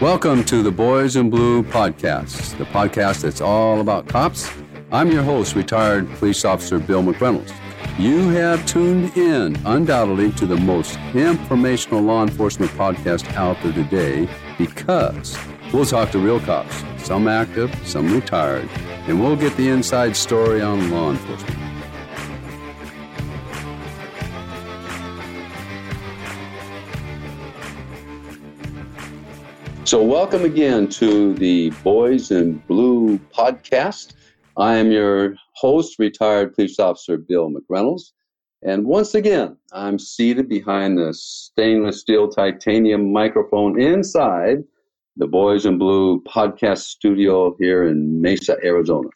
Welcome to the Boys in Blue podcast, the podcast that's all about cops. I'm your host, retired police officer Bill McReynolds. You have tuned in undoubtedly to the most informational law enforcement podcast out there today because we'll talk to real cops, some active, some retired, and we'll get the inside story on law enforcement. So, welcome again to the Boys in Blue podcast. I am your host, retired police officer Bill McReynolds. And once again, I'm seated behind the stainless steel titanium microphone inside the Boys in Blue podcast studio here in Mesa, Arizona.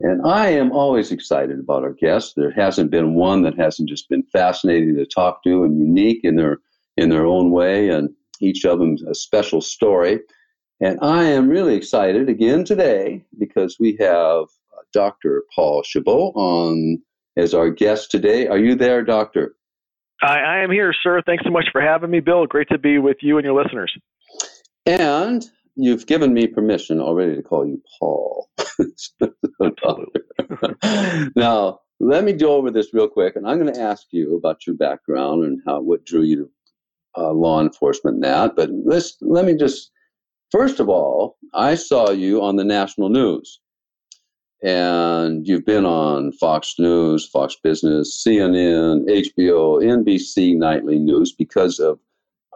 And I am always excited about our guests. There hasn't been one that hasn't just been fascinating to talk to and unique in their in their own way. And each of them a special story. And I am really excited again today because we have uh, Dr. Paul Chabot on as our guest today. Are you there, Doctor? I, I am here, sir. Thanks so much for having me, Bill. Great to be with you and your listeners. And you've given me permission already to call you Paul. now, let me go over this real quick, and I'm going to ask you about your background and how what drew you to uh, law enforcement that. But let's let me just first of all, I saw you on the national news, and you've been on Fox News, Fox Business, CNN, HBO, NBC nightly news because of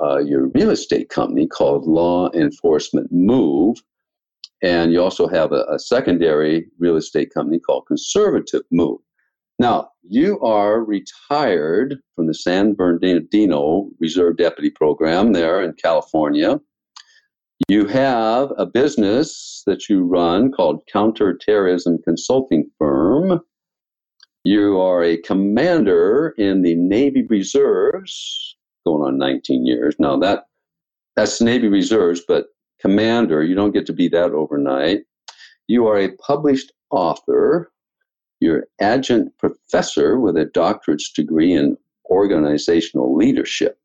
uh, your real estate company called Law Enforcement Move. And you also have a, a secondary real estate company called Conservative Move. Now, you are retired from the San Bernardino Reserve Deputy Program there in California. You have a business that you run called Counterterrorism Consulting Firm. You are a commander in the Navy Reserves, going on 19 years. Now that that's Navy Reserves, but commander, you don't get to be that overnight. You are a published author you're adjunct professor with a doctorate's degree in organizational leadership.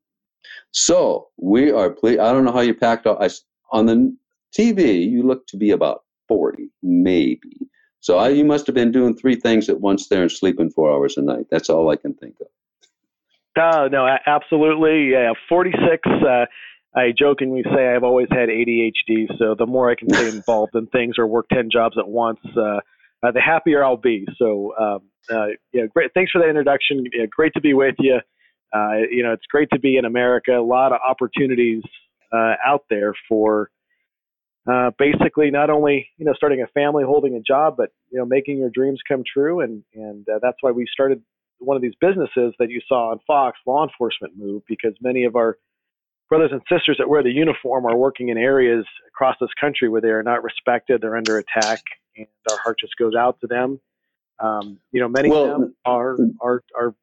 So we are. Ple- I don't know how you packed up. I, on the TV, you look to be about forty, maybe. So I, you must have been doing three things at once there and sleeping four hours a night. That's all I can think of. Uh, no, absolutely. Yeah, 46. Uh, I jokingly say I've always had ADHD, so the more I can stay involved in things or work 10 jobs at once, uh, uh, the happier I'll be. So, um, uh, yeah, great. Thanks for that introduction. Yeah, great to be with you. Uh, you know, it's great to be in America. A lot of opportunities uh, out there for uh, basically not only you know starting a family, holding a job, but you know making your dreams come true. And and uh, that's why we started one of these businesses that you saw on Fox, Law Enforcement Move, because many of our brothers and sisters that wear the uniform are working in areas across this country where they are not respected, they're under attack, and our heart just goes out to them. Um, you know, many well, of them are are are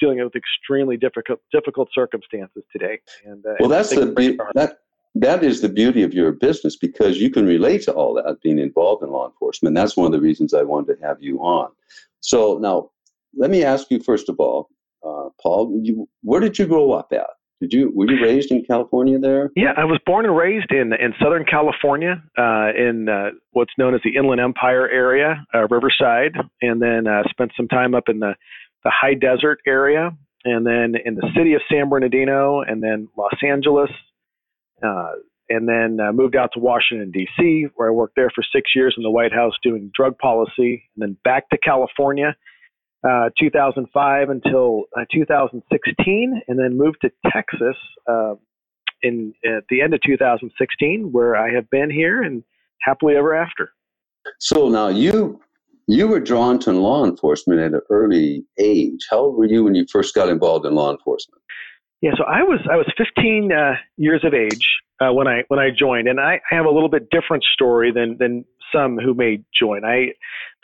dealing with extremely difficult difficult circumstances today. And uh, well, that's the that that is the beauty of your business because you can relate to all that being involved in law enforcement. That's one of the reasons I wanted to have you on. So now, let me ask you first of all, uh, Paul, you, where did you grow up at? Did you were you raised in California there? Yeah, I was born and raised in in Southern California, uh, in uh, what's known as the Inland Empire area, uh, Riverside, and then uh, spent some time up in the the high desert area, and then in the city of San Bernardino, and then Los Angeles, uh, and then uh, moved out to Washington D.C., where I worked there for six years in the White House doing drug policy, and then back to California uh, 2005 until uh, 2016, and then moved to Texas uh, in at the end of 2016, where I have been here and happily ever after. So now you you were drawn to law enforcement at an early age. How old were you when you first got involved in law enforcement? Yeah, so I was I was 15 uh, years of age uh, when I when I joined, and I, I have a little bit different story than than some who may join. I,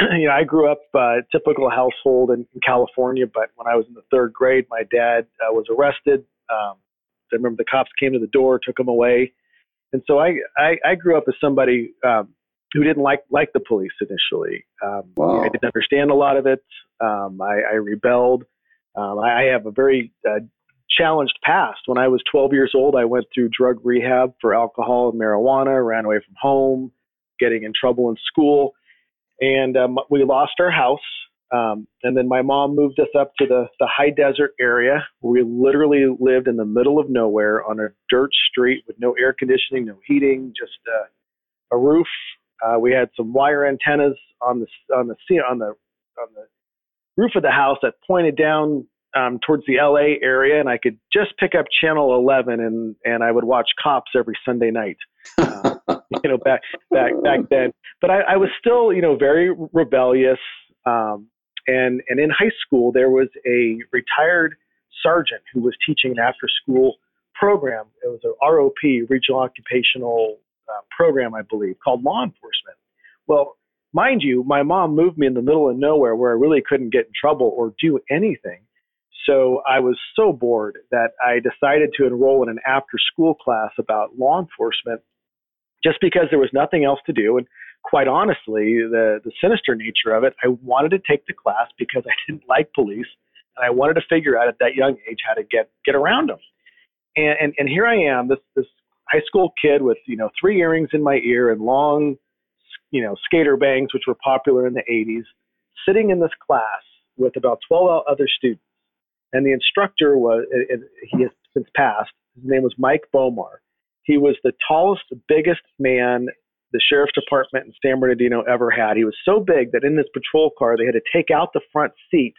you know, I grew up uh, typical household in, in California, but when I was in the third grade, my dad uh, was arrested. Um, I remember the cops came to the door, took him away, and so I, I, I grew up as somebody um, who didn't like like the police initially. Um, Wow. I didn't understand a lot of it. Um, I, I rebelled. Um, I, I have a very uh, challenged past. When I was 12 years old, I went through drug rehab for alcohol and marijuana. Ran away from home, getting in trouble in school, and um, we lost our house. Um, and then my mom moved us up to the, the high desert area we literally lived in the middle of nowhere on a dirt street with no air conditioning, no heating, just uh, a roof. Uh, we had some wire antennas on the on the on the on the roof of the house that pointed down um, towards the LA area, and I could just pick up channel 11, and and I would watch Cops every Sunday night. Uh, you know, back back back then. But I, I was still, you know, very rebellious. Um, and and in high school, there was a retired sergeant who was teaching an after-school program. It was a ROP, Regional Occupational uh, Program, I believe, called Law Enforcement. Well, mind you, my mom moved me in the middle of nowhere where I really couldn't get in trouble or do anything. So I was so bored that I decided to enroll in an after-school class about law enforcement just because there was nothing else to do. And quite honestly, the, the sinister nature of it, I wanted to take the class because I didn't like police and I wanted to figure out at that young age how to get, get around them. And, and, and here I am, this, this high school kid with, you know, three earrings in my ear and long, you know, skater bangs, which were popular in the 80s, sitting in this class with about 12 other students. And the instructor was, he has since passed, his name was Mike Bomar. He was the tallest, biggest man the sheriff's department in San Bernardino ever had. He was so big that in this patrol car, they had to take out the front seat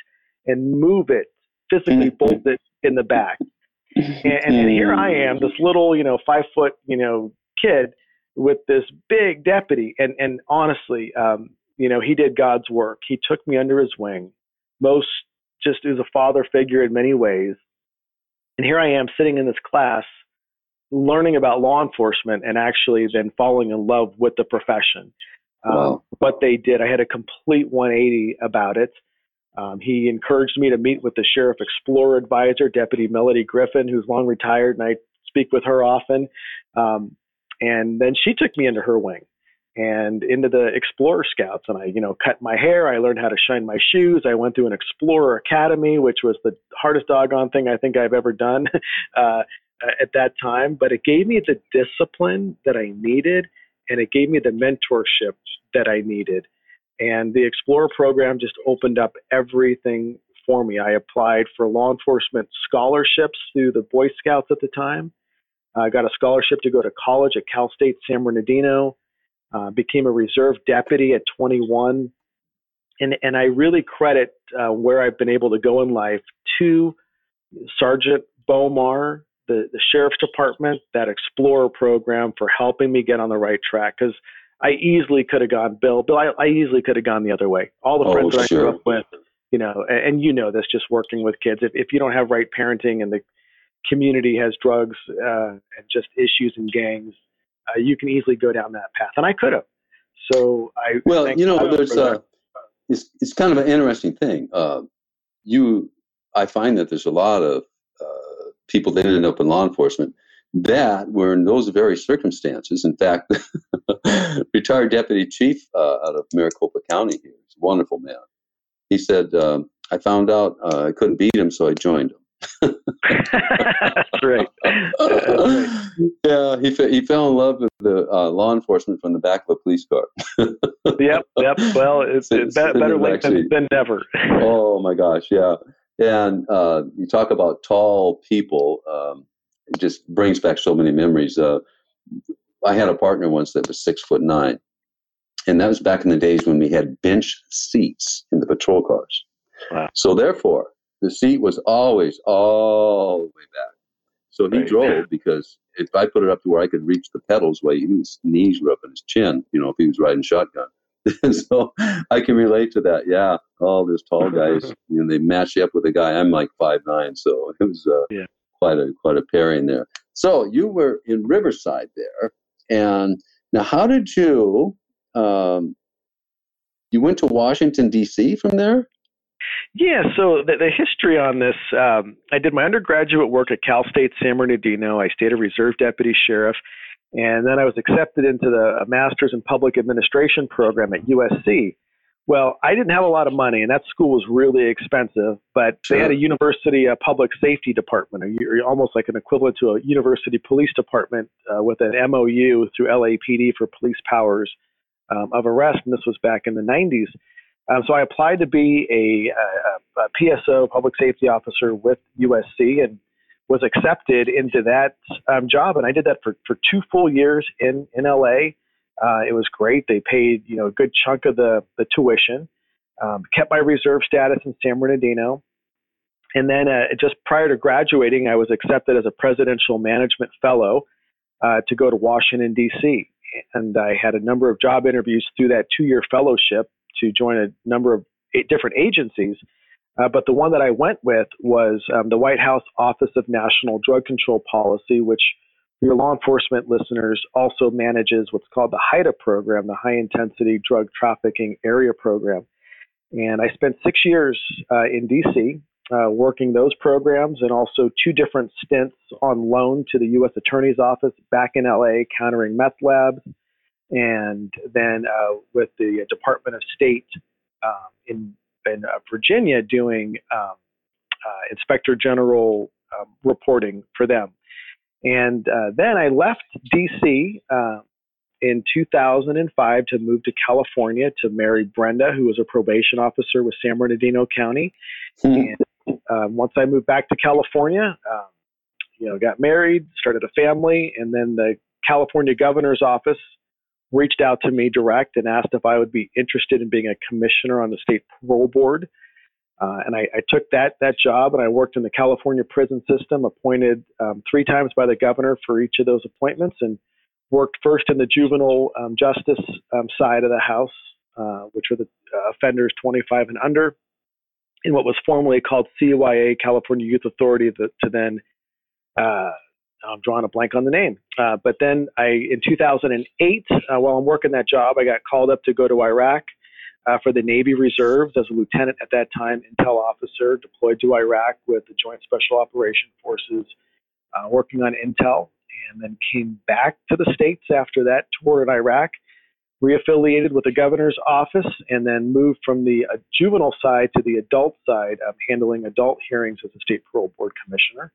and move it, physically bolt it in the back. And, and, and here I am, this little, you know, five foot, you know, kid with this big deputy. And, and honestly, um, you know, he did God's work. He took me under his wing, most just as a father figure in many ways. And here I am sitting in this class learning about law enforcement and actually then falling in love with the profession. Um, Wow. what they did, I had a complete 180 about it. Um, he encouraged me to meet with the Sheriff Explorer Advisor, Deputy Melody Griffin, who's long retired, and I speak with her often. Um, and then she took me into her wing and into the Explorer Scouts. And I, you know, cut my hair. I learned how to shine my shoes. I went through an Explorer Academy, which was the hardest doggone thing I think I've ever done uh, at that time. But it gave me the discipline that I needed, and it gave me the mentorship that I needed. And the Explorer program just opened up everything for me. I applied for law enforcement scholarships through the Boy Scouts at the time. I got a scholarship to go to college at Cal State San Bernardino. Uh, became a reserve deputy at 21, and and I really credit uh, where I've been able to go in life to Sergeant Bomar, the the sheriff's department, that Explorer program for helping me get on the right track because I easily could have gone Bill. Bill, I, I easily could have gone the other way. All the Oh, friends that I grew up with, you know, and, and you know this, just working with kids. If if you don't have right parenting and the community has drugs uh, and just issues and gangs, uh, you can easily go down that path, and I could have. So I Well, you know, there's uh, it's it's kind of an interesting thing. Uh, you, I find that there's a lot of people that ended up in law enforcement that were in those very circumstances. In fact, retired deputy chief uh, out of Maricopa County here, he's a wonderful man. He said, um, "I found out uh, I couldn't beat him, so I joined him." That's right. Yeah, he he fell in love with the uh, law enforcement from the back of a police car. Yep, yep. Well, it's, it's be- better late than, than never. oh my gosh, yeah. And uh, you talk about tall people, um, it just brings back so many memories. Uh, I had a partner once that was six foot nine, and that was back in the days when we had bench seats in the patrol cars. Wow. So therefore, the seat was always all the way back. So he Right. drove because if I put it up to where I could reach the pedals, way his knees were up in his chin. You know, if he was riding shotgun. so I can relate to that. Yeah, all those tall guys, you know, they match you up with a guy. I'm like five nine, so it was uh, Yeah. quite a quite a pairing there. So you were in Riverside there, and now how did you? Um, you went to Washington D.C. from there. Yeah, so the, the history on this, um, I did my undergraduate work at Cal State San Bernardino. I stayed a reserve deputy sheriff. And then I was accepted into the Master's in Public Administration program at USC. Well, I didn't have a lot of money, and that school was really expensive. But sure. they had a university a public safety department, or almost like an equivalent to a university police department uh, with an MOU through LAPD for police powers um, of arrest. And this was back in the 90s. Um, so I applied to be a, a, a, PSO, public safety officer with USC, and was accepted into that um, job. And I did that for, for two full years in, in LA. Uh, it was great. They paid you know a good chunk of the, the tuition, um, kept my reserve status in San Bernardino. And then uh, just prior to graduating, I was accepted as a presidential management fellow uh, to go to Washington, D.C. And I had a number of job interviews through that two year fellowship to join a number of different agencies. Uh, but the one that I went with was um, the White House Office of National Drug Control Policy, which your law enforcement listeners also manages what's called the HIDTA program, the High Intensity Drug Trafficking Area Program. And I spent six years uh, in DC uh, working those programs and also two different stints on loan to the U.S. Attorney's Office back in LA countering meth labs and then uh, with the Department of State um, in, in uh, Virginia doing um, uh, Inspector General um, reporting for them. And uh, then I left DC uh, in 2005 to move to California to marry Brenda, who was a probation officer with San Bernardino County. Hmm. And um, once I moved back to California, um, you know, got married, started a family, and then the California governor's office reached out to me direct and asked if I would be interested in being a commissioner on the state parole board. Uh, and I, I, took that that job and I worked in the California prison system, appointed um, three times by the governor for each of those appointments, and worked first in the juvenile um, justice um, side of the house, uh, which were the uh, offenders 25 and under, in what was formerly called CYA, California Youth Authority, the, to then uh, I'm drawing a blank on the name. Uh, but then I, in 2008, uh, while I'm working that job, I got called up to go to Iraq uh, for the Navy Reserves as a lieutenant at that time, intel officer, deployed to Iraq with the Joint Special Operation Forces, uh, working on intel, and then came back to the States after that tour in Iraq, reaffiliated with the governor's office, and then moved from the uh, juvenile side to the adult side, of handling adult hearings as a state parole board commissioner.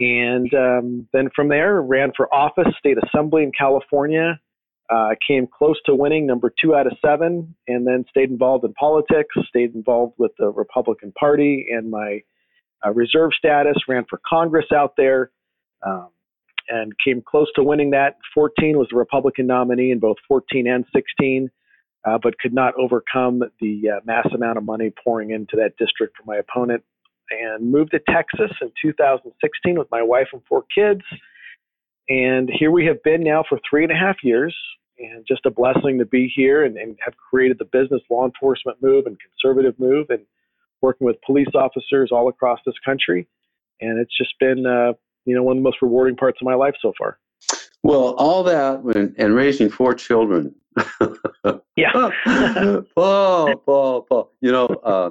And um, then from there, ran for office, state assembly in California. Uh, came close to winning number two out of seven, and then stayed involved in politics, stayed involved with the Republican Party and my uh, reserve status, ran for Congress out there, um, and came close to winning that. 14 was the Republican nominee in both 14 and 16, uh, but could not overcome the uh, mass amount of money pouring into that district for my opponent and moved to Texas in 2016 with my wife and four kids. And here we have been now for three and a half years. And just a blessing to be here and, and have created the business law enforcement move and conservative move and working with police officers all across this country. And it's just been, uh, you know, one of the most rewarding parts of my life so far. Well, all that and raising four children. yeah. Paul, Paul, Paul. You know, uh,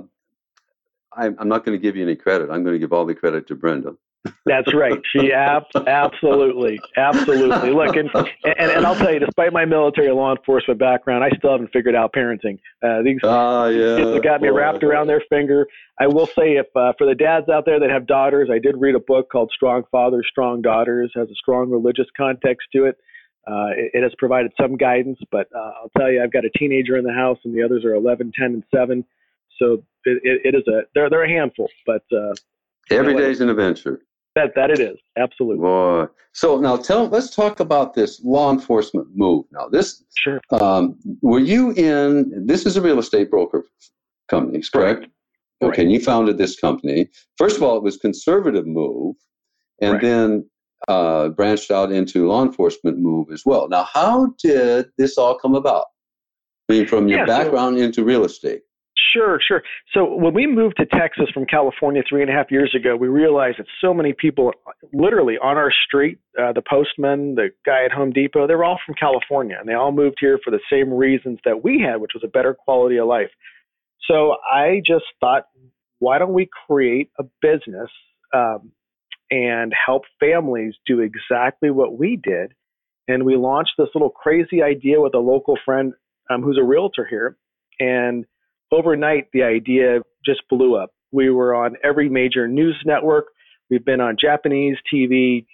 I'm, I'm not going to give you any credit. I'm going to give all the credit to Brenda. That's right. She ab- absolutely, absolutely. Look, and, and and I'll tell you, despite my military law enforcement background, I still haven't figured out parenting. Uh, these uh, yeah, kids have got me wrapped around their finger. I will say, if uh, for the dads out there that have daughters, I did read a book called "Strong Fathers, Strong Daughters." has a strong religious context to it. Uh, it, it, has provided some guidance, but uh, I'll tell you, I've got a teenager in the house, and the others are 11, 10, and 7. So it, it, it is a they're they're a handful, but uh, every day's an adventure. That that it is absolutely. Boy. So now tell let's talk about this law enforcement move. Now this sure. Um, were you in? This is a real estate broker company, correct? Right. Okay, and you founded this company. First of all, it was conservative move, and right. then uh, branched out into law enforcement move as well. Now, how did this all come about? I mean, from your yeah, background so, into real estate. Sure, sure. So when we moved to Texas from California three and a half years ago, we realized that so many people, literally on our street, uh, the postman, the guy at Home Depot, they were all from California, and they all moved here for the same reasons that we had, which was a better quality of life. So I just thought, why don't we create a business um, and help families do exactly what we did? and we launched this little crazy idea with a local friend um, who's a realtor here. And overnight, the idea just blew up. We were on every major news network. We've been on Japanese TV,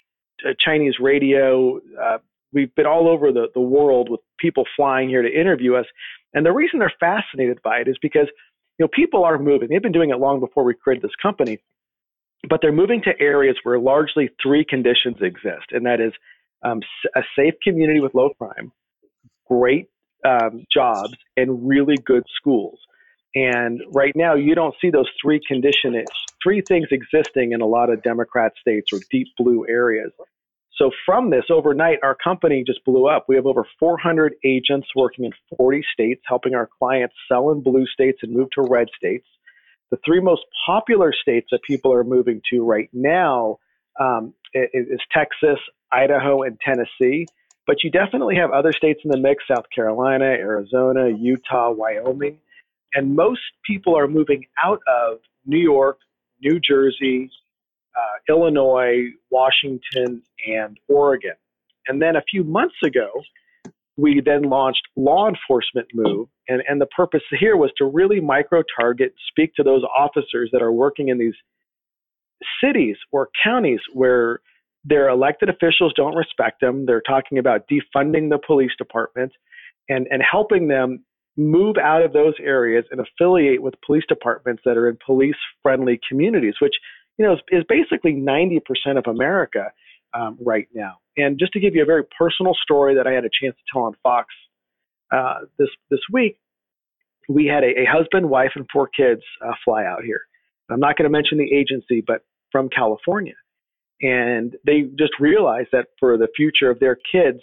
uh, Chinese radio. Uh, we've been all over the, the world with people flying here to interview us. And the reason they're fascinated by it is because you know people are moving. They've been doing it long before we created this company, but they're moving to areas where largely three conditions exist, and that is um, a safe community with low crime, great um, jobs, and really good schools. And right now, you don't see those three conditions, three things existing in a lot of Democrat states or deep blue areas. So from this, overnight, our company just blew up. We have over 400 agents working in 40 states, helping our clients sell in blue states and move to red states. The three most popular states that people are moving to right now um, is Texas, Idaho, and Tennessee. But you definitely have other states in the mix South Carolina, Arizona, Utah, Wyoming. And most people are moving out of New York, New Jersey, uh, Illinois, Washington, and Oregon. And then a few months ago, we then launched Law Enforcement Move. And, and the purpose here was to really micro target, speak to those officers that are working in these cities or counties where their elected officials don't respect them. They're talking about defunding the police department and, and helping them move out of those areas and affiliate with police departments that are in police friendly communities, which you know is, is basically 90% of America um, right now. And just to give you a very personal story that I had a chance to tell on Fox uh, this this week, we had a, a husband, wife, and four kids uh, fly out here. I'm not going to mention the agency, but from California and they just realized that for the future of their kids,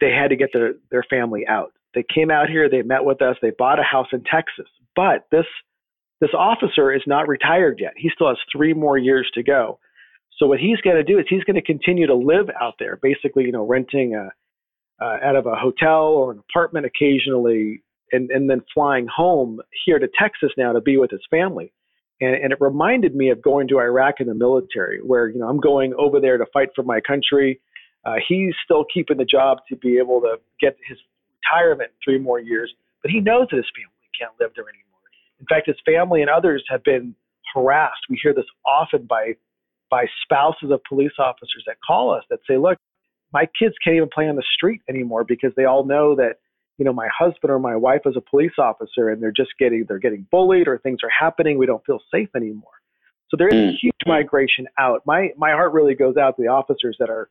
they had to get their, their family out. They came out here, they met with us, they bought a house in Texas. But this this officer is not retired yet. He still has three more years to go. So what he's going to do is he's going to continue to live out there, basically, you know, renting a, uh, out of a hotel or an apartment occasionally, and, and then flying home here to Texas now to be with his family. And, and it reminded me of going to Iraq in the military, where you know I'm going over there to fight for my country. Uh, he's still keeping the job to be able to get his retirement in three more years, but he knows that his family can't live there anymore. In fact, his family and others have been harassed. We hear this often by by spouses of police officers that call us that say, "Look, my kids can't even play on the street anymore because they all know that you know, my husband or my wife is a police officer and they're just getting they're getting bullied or things are happening, we don't feel safe anymore. So there is a mm. huge migration out. My my heart really goes out to the officers that are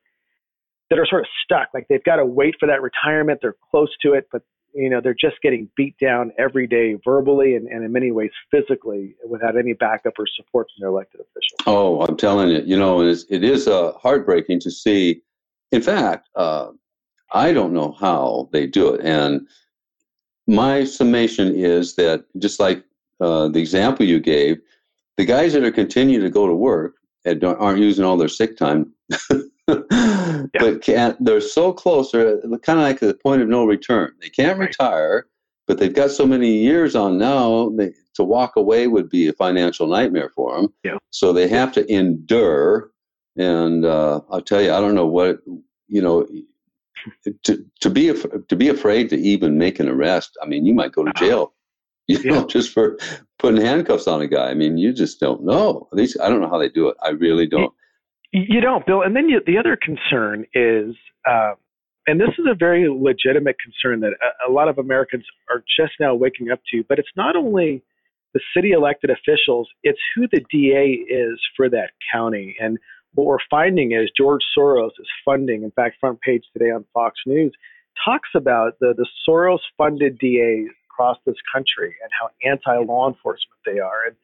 that are sort of stuck. Like they've got to wait for that retirement. They're close to it, but you know, they're just getting beat down every day verbally and, and in many ways physically without any backup or support from their elected officials. Oh, I'm telling you, you know, it is, it is uh, heartbreaking to see. In fact, uh, I don't know how they do it. And my summation is that just like uh, the example you gave, the guys that are continuing to go to work and aren't using all their sick time, yeah. but can't, they're so close, they're kind of like the point of no return. They can't right. retire, but they've got so many years on now, they, to walk away would be a financial nightmare for them. Yeah. So they have to endure. And uh, I'll tell you, I don't know what, you know, to to be to be afraid to even make an arrest. I mean, you might go to uh-huh. jail. You yeah. know, just for putting handcuffs on a guy. I mean, you just don't know. At least I don't know how they do it. I really don't. You, don't, Bill. And then you, the other concern is, uh, and this is a very legitimate concern that a, a lot of Americans are just now waking up to. But it's not only the city elected officials; it's who the DA is for that county and what we're finding is George Soros is funding, in fact, front page today on Fox News talks about the, the Soros funded DAs across this country and how anti law enforcement they are. And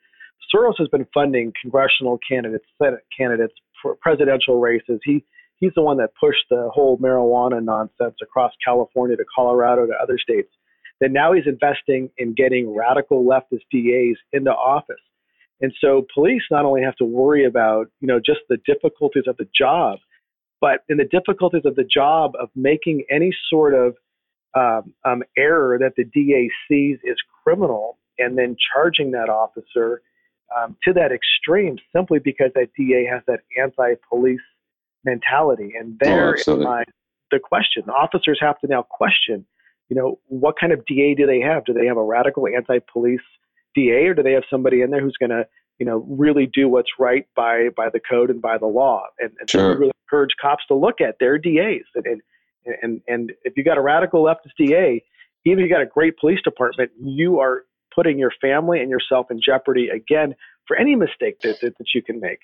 Soros has been funding congressional candidates, Senate candidates for presidential races. He he's the one that pushed the whole marijuana nonsense across California to Colorado to other states. That now he's investing in getting radical leftist DAs into office. And so police not only have to worry about, you know, just the difficulties of the job, but in the difficulties of the job of making any sort of um, um, error that the DA sees is criminal and then charging that officer um, to that extreme simply because that DA has that anti-police mentality. And there oh, is my the question. The officers have to now question, you know, what kind of DA do they have? Do they have a radical anti-police DA, or do they have somebody in there who's going to, you know, really do what's right by by the code and by the law? And, and sure. really encourage cops to look at their DAs. And, and and and if you got a radical leftist DA, even if you got a great police department, you are putting your family and yourself in jeopardy again for any mistake that, that, that you can make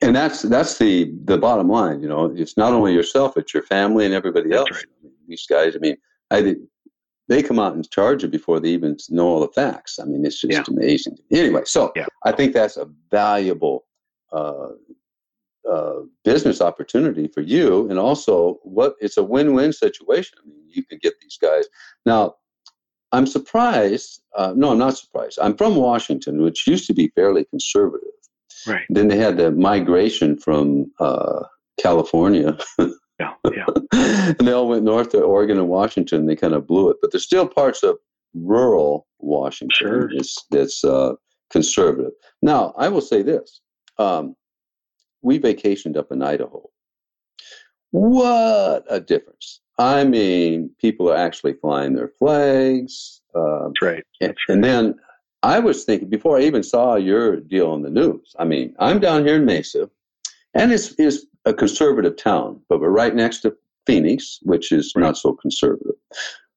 and that's that's the the bottom line. You know, it's not only yourself; it's your family and everybody else. Right. I mean, these guys. I mean, I they come out and charge you before they even know all the facts. I mean, it's just yeah. amazing. Anyway, so yeah. I think that's a valuable uh, uh, business opportunity for you, and also what it's a win-win situation. I mean, you can get these guys now. I'm surprised. Uh, no, I'm not surprised. I'm from Washington, which used to be fairly conservative Right. Then they had the migration from uh, California. yeah, yeah. and they all went north to Oregon and Washington. They kind of blew it, but there's still parts of rural Washington sure. that's, that's uh, conservative. Now, I will say this: um, we vacationed up in Idaho. What a difference! I mean, people are actually flying their flags. That's right. And, and then I was thinking before I even saw your deal on the news. I mean, I'm down here in Mesa, and it's, it's a conservative town, but we're right next to Phoenix, which is right. not so conservative.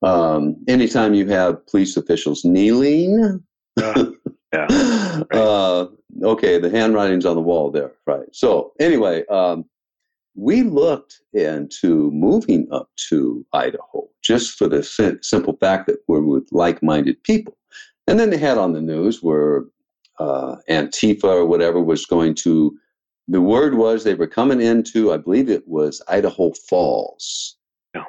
Um, anytime you have police officials kneeling, uh, yeah, right. uh, okay, the handwriting's on the wall there, right? So anyway, um, we looked into moving up to Idaho just for the simple fact that we're with like-minded people. And then they had on the news where uh, Antifa or whatever was going to, the word was they were coming into, I believe it was Idaho Falls. Yeah.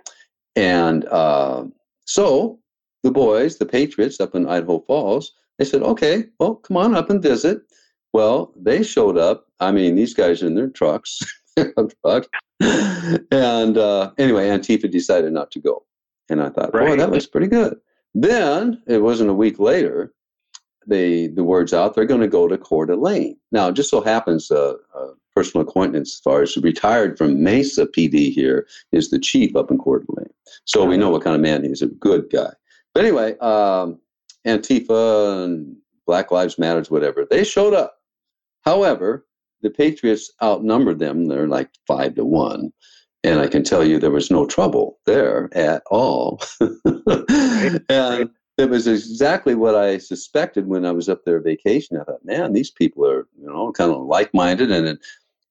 And uh, so the boys, the Patriots up in Idaho Falls, they said, okay, well, come on up and visit. Well, they showed up. I mean, these guys in their trucks. truck. and uh, anyway, Antifa decided not to go. And I thought, right. boy, that was pretty good. Then it wasn't a week later, they the word's out they're going to go to Coeur d'Alene. Now, it just so happens uh, a personal acquaintance, as far as retired from Mesa PD here, is the chief up in Coeur d'Alene. So we know what kind of man he is, a good guy. But anyway, um, Antifa and Black Lives Matters, whatever, they showed up. However, the Patriots outnumbered them. They're like five to one. And I can tell you there was no trouble there at all. and it was exactly what I suspected when I was up there vacation. I thought, man, these people are, you know, kind of like-minded, and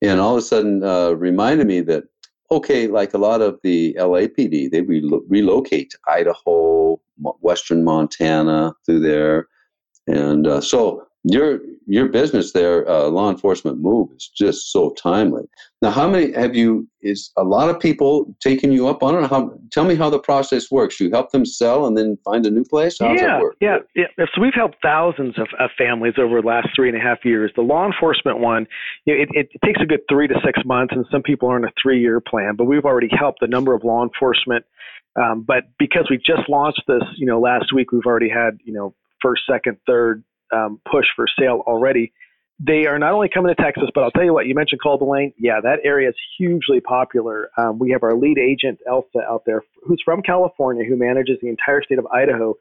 and all of a sudden uh, reminded me that okay, like a lot of the LAPD, they re- relocate to Idaho, Western Montana, through there, and uh, so your your business there, uh, law enforcement move is just so timely. Now, how many have you? Is a lot of people taking you up on it? How, tell me how the process works. You help them sell and then find a new place. How yeah, yeah, yeah. So we've helped thousands of, of, families over the last three and a half years. The law enforcement one, you know, it, it, takes a good three to six months, and some people are on a three-year plan. But we've already helped a number of law enforcement. Um, but because we just launched this, you know, last week, we've already had you know first, second, third um, push for sale already. They are not only coming to Texas, but I'll tell you what, you mentioned Coeur d'Alene. Yeah, that area is hugely popular. Um, we have our lead agent, Elsa, out there, who's from California, who manages the entire state of Idaho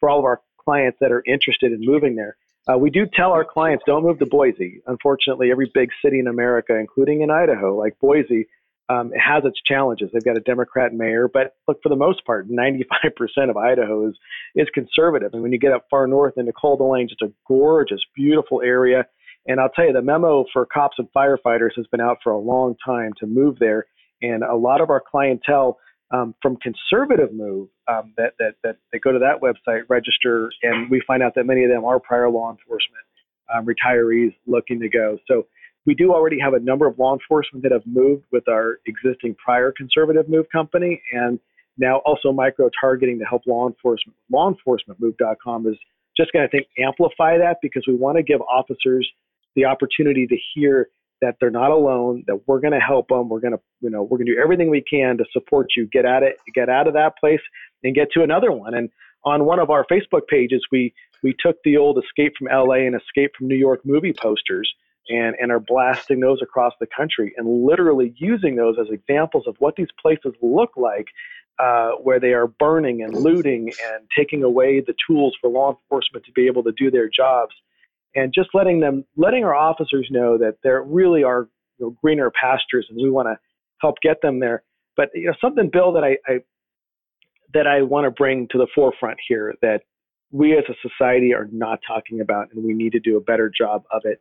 for all of our clients that are interested in moving there. Uh, we do tell our clients don't move to Boise. Unfortunately, every big city in America, including in Idaho, like Boise, um, it has its challenges. They've got a Democrat mayor, but look, for the most part, 95% of Idaho is is conservative. And when you get up far north into Coeur d'Alene, it's a gorgeous, beautiful area. And I'll tell you, the memo for cops and firefighters has been out for a long time to move there. And a lot of our clientele um, from conservative move um, that, that that they go to that website, register, and we find out that many of them are prior law enforcement um, retirees looking to go. So we do already have a number of law enforcement that have moved with our existing prior conservative move company and now also micro targeting to help law enforcement. Law enforcementmove.com is just going to think amplify that because we want to give officers the opportunity to hear that they're not alone, that we're going to help them. We're going to, you know, we're going to do everything we can to support you. Get at it, get out of that place and get to another one. And on one of our Facebook pages, we we took the old Escape from LA and Escape from New York movie posters and, and are blasting those across the country and literally using those as examples of what these places look like uh, where they are burning and looting and taking away the tools for law enforcement to be able to do their jobs. And just letting them letting our officers know that there really are you know, greener pastures and we want to help get them there. But you know something bill that I, I that i want to bring to the forefront here that we as a society are not talking about and we need to do a better job of it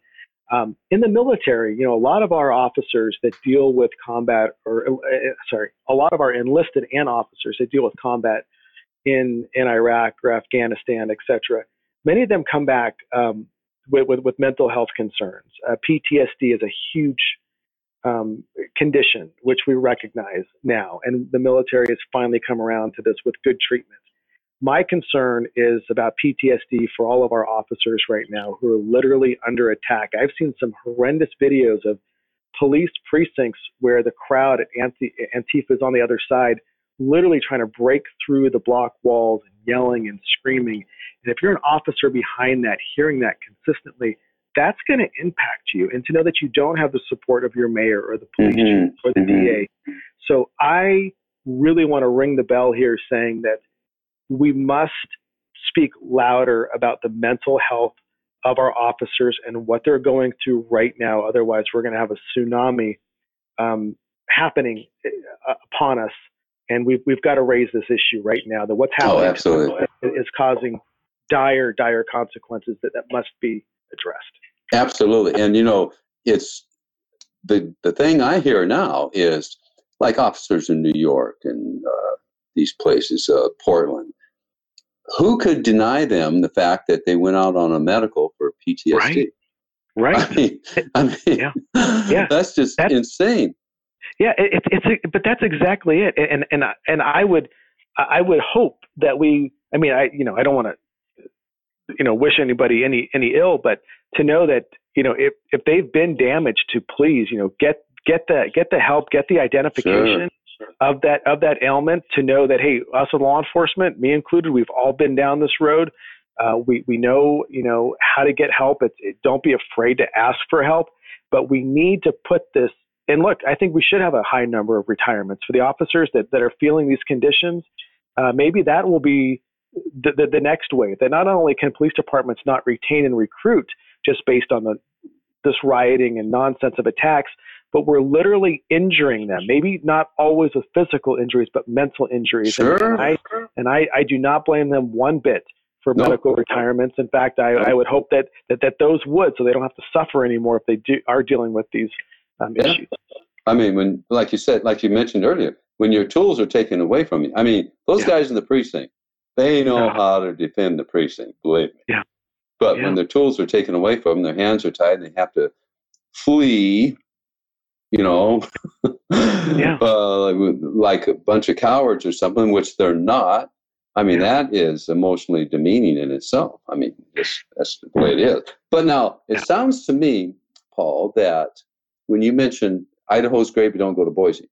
um, in the military, you know, a lot of our officers that deal with combat, or uh, uh sorry, a lot of our enlisted and officers that deal with combat in in Iraq or Afghanistan, etc. Many of them come back um, with, with, with mental health concerns. Uh, PTSD is a huge um, condition which we recognize now, and the military has finally come around to this with good treatment. My concern is about PTSD for all of our officers right now who are literally under attack. I've seen some horrendous videos of police precincts where the crowd at Antifa is on the other side, literally trying to break through the block walls and yelling and screaming. And if you're an officer behind that, hearing that consistently, that's going to impact you. And to know that you don't have the support of your mayor or the police mm-hmm. or the mm-hmm. DA. So I really want to ring the bell here saying that we must speak louder about the mental health of our officers and what they're going through right now. Otherwise, we're going to have a tsunami um, happening uh, upon us. And we've, we've got to raise this issue right now that what's oh, happening oh, is causing dire, dire consequences that, that must be addressed. Absolutely. And, you know, it's the, the thing I hear now is like officers in New York and uh, these places, uh, Portland, who could deny them the fact that they went out on a medical for PTSD? Right. Right. I mean, I mean yeah. yeah. that's just that's, insane. Yeah, it, it's a, but that's exactly it. And and and I would I would hope that we. I mean, I you know I don't want to you know wish anybody any any ill, but to know that you know if if they've been damaged, to please you know get get the get the help, get the identification. Sure of that of that ailment to know that hey, us as law enforcement, me included, we've all been down this road. Uh, we we know you know how to get help. It, it, don't be afraid to ask for help, but we need to put this. And look, I think we should have a high number of retirements for the officers that, that are feeling these conditions. Uh, maybe that will be the, the, the next wave. That not only can police departments not retain and recruit just based on the this rioting and nonsense of attacks, but we're literally injuring them. Maybe not always with physical injuries, but mental injuries. Sure. And, I, and I, I do not blame them one bit for no. medical retirements. In fact, I, I would hope that, that, that those would, so they don't have to suffer anymore if they do, are dealing with these um, yeah. issues. I mean, when, like you said, like you mentioned earlier, when your tools are taken away from you, I mean, those yeah. guys in the precinct, they know yeah. how to defend the precinct, believe me. Yeah. But when their tools are taken away from them, their hands are tied, and they have to flee you know, yeah. uh, like a bunch of cowards or something, which they're not. I mean, yeah. that is emotionally demeaning in itself. I mean, just, that's the way it is. But now, it yeah. sounds to me, Paul, that when you mentioned Idaho's great, but don't go to Boise.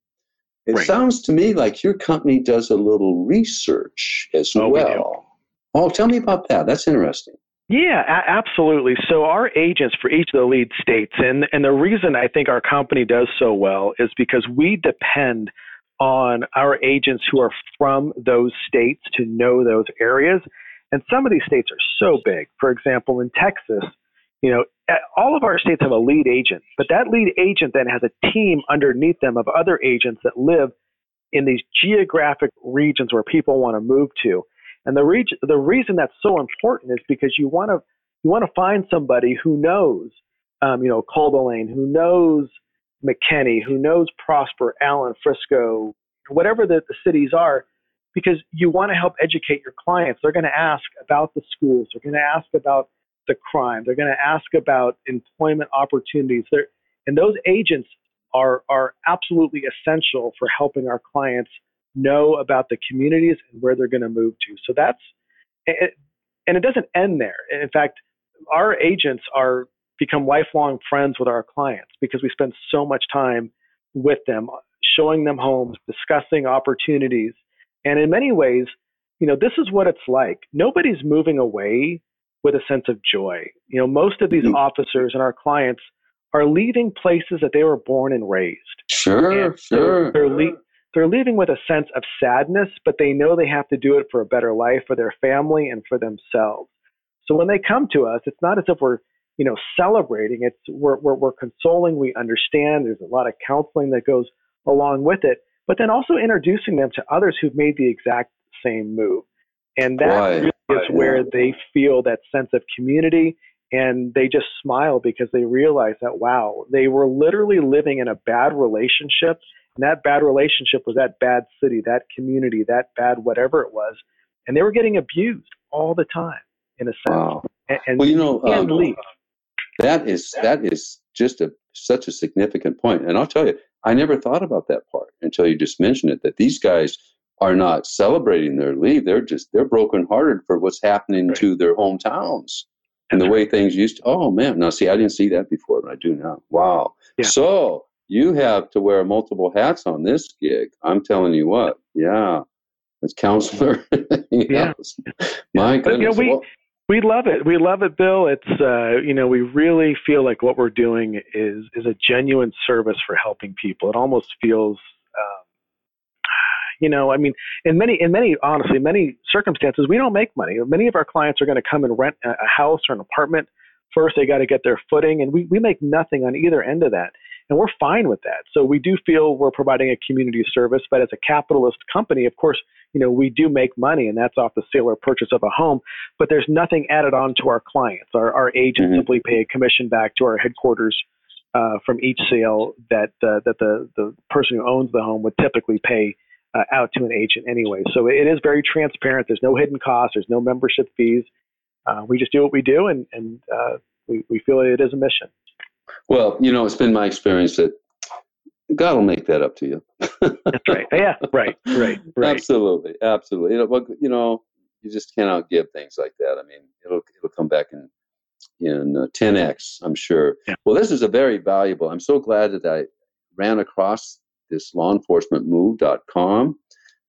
It right. sounds to me like your company does a little research as oh, well. We oh, tell me about that. That's interesting. Yeah, absolutely. So our agents for each of the lead states, and and the reason I think our company does so well is because we depend on our agents who are from those states to know those areas. And some of these states are so big. For example, in Texas, you know, all of our states have a lead agent, but that lead agent then has a team underneath them of other agents that live in these geographic regions where people want to move to. And the, the reason that's so important is because you want to you want to find somebody who knows, um, you know, d'Alene, who knows McKinney, who knows Prosper, Allen, Frisco, whatever the, the cities are, because you want to help educate your clients. They're going to ask about the schools. They're going to ask about the crime. They're going to ask about employment opportunities. They're, and those agents are are absolutely essential for helping our clients know about the communities and where they're going to move to. So that's, it, and it doesn't end there. In fact, our agents are become lifelong friends with our clients because we spend so much time with them, showing them homes, discussing opportunities. And in many ways, you know, this is what it's like. Nobody's moving away with a sense of joy. You know, most of these mm-hmm. officers and our clients are leaving places that they were born and raised. Sure, And sure. They're, they're, le- they're leaving with a sense of sadness, but they know they have to do it for a better life for their family and for themselves. So when they come to us, it's not as if we're you know celebrating. It's we're, we're, we're consoling. We understand. There's a lot of counseling that goes along with it, but then also introducing them to others who've made the exact same move. And that Right, really is right, where they feel that sense of community and they just smile because they realize that wow, they were literally living in a bad relationship and that bad relationship was that bad city, that community, that bad whatever it was, and they were getting abused all the time in a sense. Wow. And, and Well, you know, um, leave. that is that is just a such a significant point. And I'll tell you, I never thought about that part until you just mentioned it. That these guys are not celebrating their leave; they're just they're brokenhearted for what's happening Right. to their hometowns and the way things used to. Oh man, now see, I didn't see that before, but I do now. Wow. Yeah. So you have to wear multiple hats on this gig. I'm telling you what. Yeah. As counselor, Yeah. my But, you know, we- Well, We love it. We love it, Bill. It's uh, you know, we really feel like what we're doing is is a genuine service for helping people. It almost feels um, you know, I mean, in many in many honestly, many circumstances we don't make money. Many of our clients are going to come and rent a a house or an apartment. First they got to get their footing and we, we make nothing on either end of that. And we're fine with that. So we do feel we're providing a community service, but as a capitalist company, of course, you know, we do make money and that's off the sale or purchase of a home, but there's nothing added on to our clients. Our, our agents Mhm. simply pay a commission back to our headquarters uh, from each sale that uh, that the, the person who owns the home would typically pay uh, out to an agent anyway. So it is very transparent. There's no hidden costs. There's no membership fees. Uh, we just do what we do, and and uh, we we feel it is a mission. Well, you know, it's been my experience that God will make that up to you. That's right. Yeah. Right. Right. Right. Absolutely, absolutely. You know, you know, you just cannot give things like that. I mean, it'll it'll come back in in uh, 10x, I'm sure. Yeah. Well, this is a very valuable. I'm so glad that I ran across this lawenforcementmove.com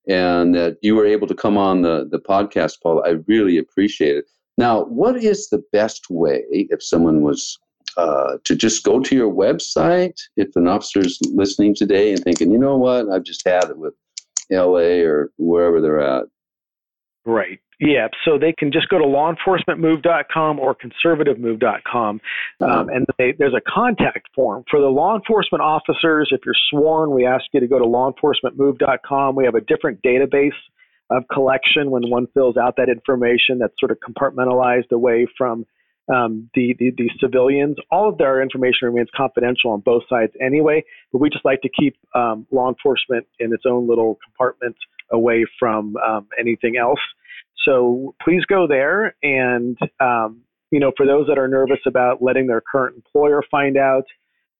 and that you were able to come on the the podcast, Paul. I really appreciate it. Now, what is the best way if someone was uh, to just go to your website if an officer's listening today and thinking, you know what, I've just had it with LA or wherever they're at. Right. Yeah. So they can just go to lawenforcementmove.com or conservativemove.com. Um, and they, there's a contact form for the law enforcement officers. If you're sworn, we ask you to go to lawenforcementmove.com. We have a different database of collection when one fills out that information that's sort of compartmentalized away from um, the, the, the civilians. All of their information remains confidential on both sides anyway, but we just like to keep um, law enforcement in its own little compartment away from um, anything else. So please go there. And, um, you know, for those that are nervous about letting their current employer find out,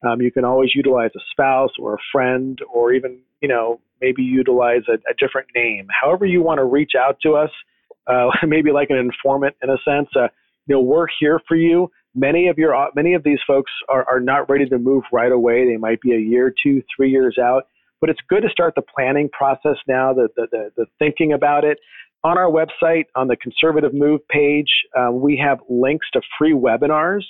um, you can always utilize a spouse or a friend or even, you know, maybe utilize a, a different name. However, you want to reach out to us, uh, maybe like an informant in a sense. Uh, you know, we're here for you. Many of your many of these folks are, are not ready to move right away. They might be a year, two, three years out. But it's good to start the planning process now, the the, the, the thinking about it. On our website, on the Conservative Move page, uh, we have links to free webinars.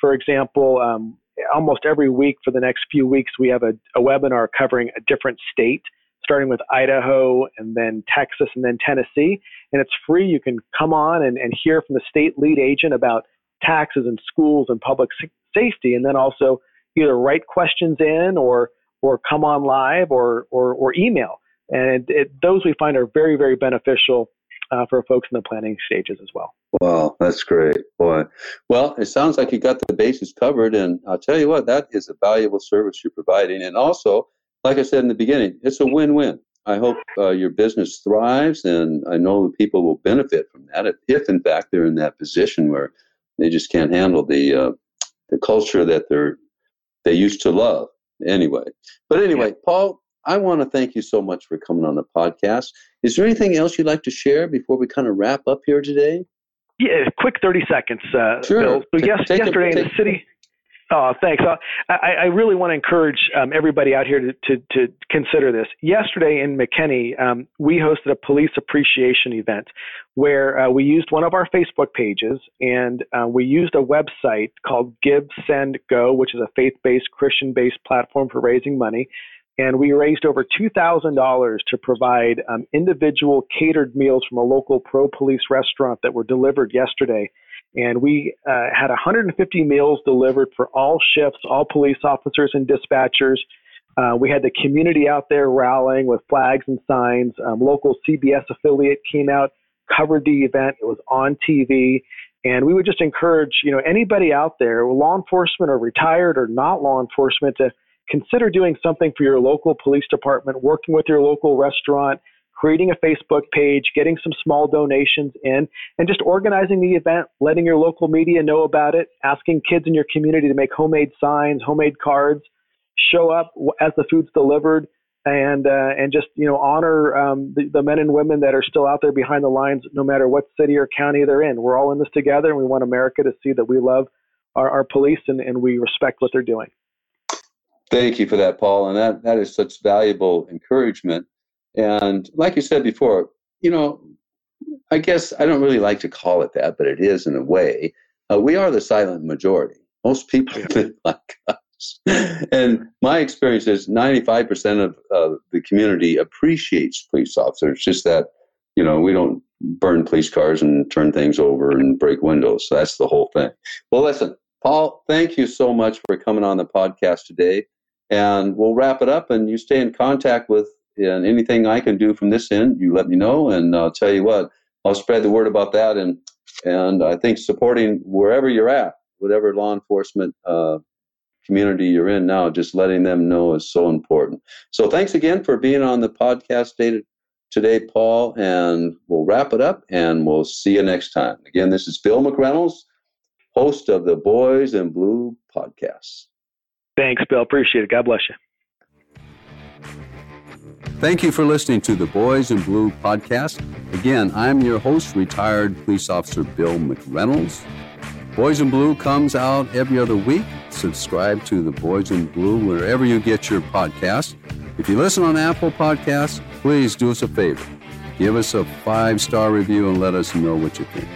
For example, um, almost every week for the next few weeks, we have a, a webinar covering a different state, starting with Idaho and then Texas and then Tennessee. And it's free. You can come on and, and hear from the state lead agent about taxes and schools and public safety, and then also either write questions in or or come on live or or, or email. And it, those we find are very very beneficial uh, for folks in the planning stages as well. Wow, that's great, boy. Well, it sounds like you got the bases covered, and I'll tell you what, that is a valuable service you're providing, and also, like I said in the beginning, it's a win-win. I hope uh, your business thrives, and I know people will benefit from that if, if, in fact, they're in that position where they just can't handle the uh, the culture that they're they used to love. Anyway, but anyway, yeah. Paul, I want to thank you so much for coming on the podcast. Is there anything else you'd like to share before we kind of wrap up here today? Yeah, quick thirty seconds, uh, sure. Bill. So yes, yesterday a, in the city, Oh, thanks. Uh, I, I really want to encourage um, everybody out here to, to, to, consider this. Yesterday in McKinney, um, we hosted a police appreciation event where uh, we used one of our Facebook pages and uh, we used a website called Give, Send, Go, which is a faith based, Christian based platform for raising money. And we raised over $2,000 to provide um, individual catered meals from a local pro police restaurant that were delivered yesterday and we uh, had 150 meals delivered for all shifts, all police officers and dispatchers. Uh, we had the community out there rallying with flags and signs. Um, local CBS affiliate came out, covered the event. It was on TV, and we would just encourage you know anybody out there, law enforcement or retired or not law enforcement, to consider doing something for your local police department, working with your local restaurant creating a Facebook page, getting some small donations in, and just organizing the event, letting your local media know about it, asking kids in your community to make homemade signs, homemade cards, show up as the food's delivered, and uh, and just you know honor um, the, the men and women that are still out there behind the lines, no matter what city or county they're in. We're all in this together, and we want America to see that we love our, our police and, and we respect what they're doing. Thank you for that, Paul, and that that is such valuable encouragement and like you said before, you know, I guess I don't really like to call it that, but it is in a way. Uh, we are the silent majority. Most people think like us. and my experience is 95% of uh, the community appreciates police officers. just that, you know, we don't burn police cars and turn things over and break windows. So that's the whole thing. Well, listen, Paul, thank you so much for coming on the podcast today. And we'll wrap it up and you stay in contact with and anything I can do from this end, you let me know, and I'll tell you what, I'll spread the word about that. And and I think supporting wherever you're at, whatever law enforcement uh, community you're in now, just letting them know is so important. So thanks again for being on the podcast today, Paul, and we'll wrap it up, and we'll see you next time. Again, this is Bill McReynolds, host of the Boys in Blue podcast. Thanks, Bill. Appreciate it. God bless you. Thank you for listening to the Boys in Blue podcast. Again, I'm your host, retired police officer Bill McReynolds. Boys in Blue comes out every other week. Subscribe to the Boys in Blue wherever you get your podcast. If you listen on Apple Podcasts, please do us a favor. Give us a five star review and let us know what you think.